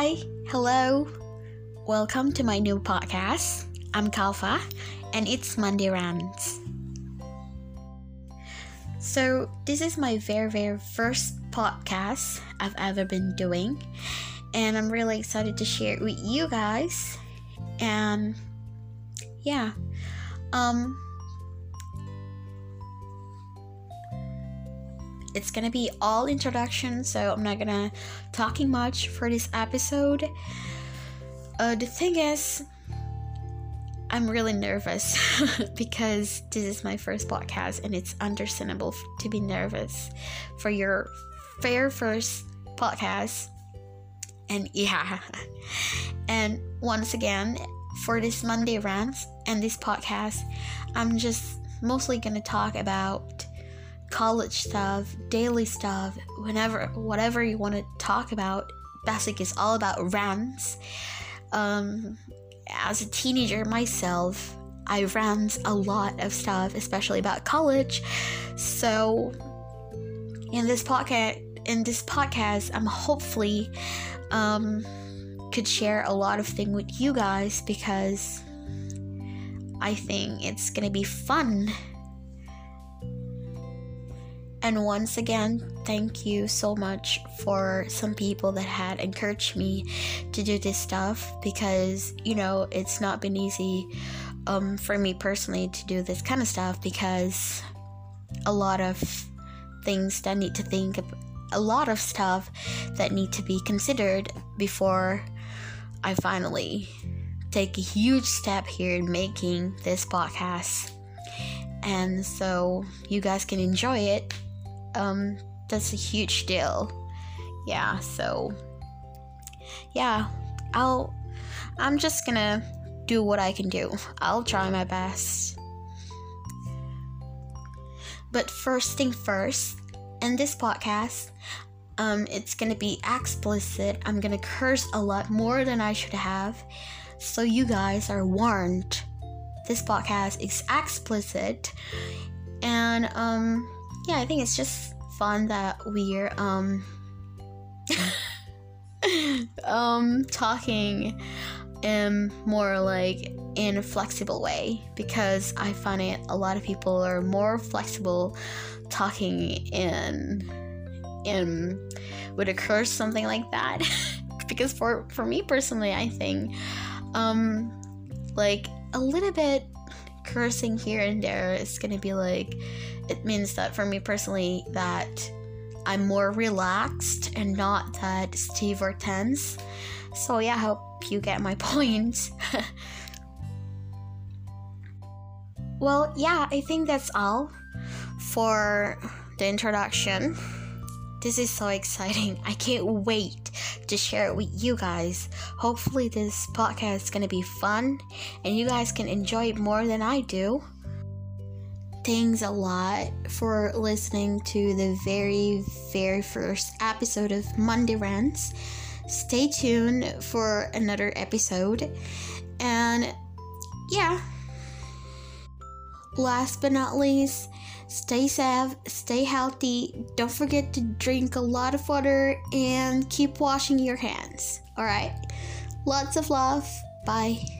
Hi, hello. Welcome to my new podcast. I'm Kalfa, and it's Monday Rants. So, this is my very, very first podcast I've ever been doing, and I'm really excited to share it with you guys. And yeah, um, it's gonna be all introduction, so I'm not gonna talking much for this episode. Uh, the thing is, I'm really nervous because this is my first podcast and it's understandable to be nervous for your very first podcast. And yeah, and once again, for this Monday rants and this podcast, I'm just mostly gonna talk about college stuff, daily stuff, whenever whatever you want to talk about. Basic is all about rants. Um, as a teenager myself, I rant a lot of stuff, especially about college. So in this podcast, in this podcast, I'm hopefully um, could share a lot of things with you guys because I think it's gonna be fun. And once again, thank you so much for some people that had encouraged me to do this stuff because, you know, it's not been easy um, for me personally to do this kind of stuff because a lot of things that need to think of, a lot of stuff that need to be considered before I finally take a huge step here in making this podcast. And so you guys can enjoy it um, that's a huge deal. Yeah, so yeah, I'll I'm just gonna do what I can do. I'll try my best. But first thing first, in this podcast, um, it's gonna be explicit. I'm gonna curse a lot more than I should have. So you guys are warned. This podcast is explicit. And um yeah, I think it's just fun that we're um um talking in more like in a flexible way because I find it a lot of people are more flexible talking in in with a curse something like that. Because for for me personally I think um like a little bit cursing here and there is gonna be like it means that for me personally that I'm more relaxed and not that stiff or tense. So yeah, I hope you get my point. well, yeah, I think that's all for the introduction. This is so exciting. I can't wait to share it with you guys. Hopefully, this podcast is going to be fun and you guys can enjoy it more than I do thanks a lot for listening to the very, very first episode of Monday Rants. Stay tuned for another episode. And yeah. Last but not least, stay safe, stay healthy. Don't forget to drink a lot of water and keep washing your hands. All right. Lots of love. Bye.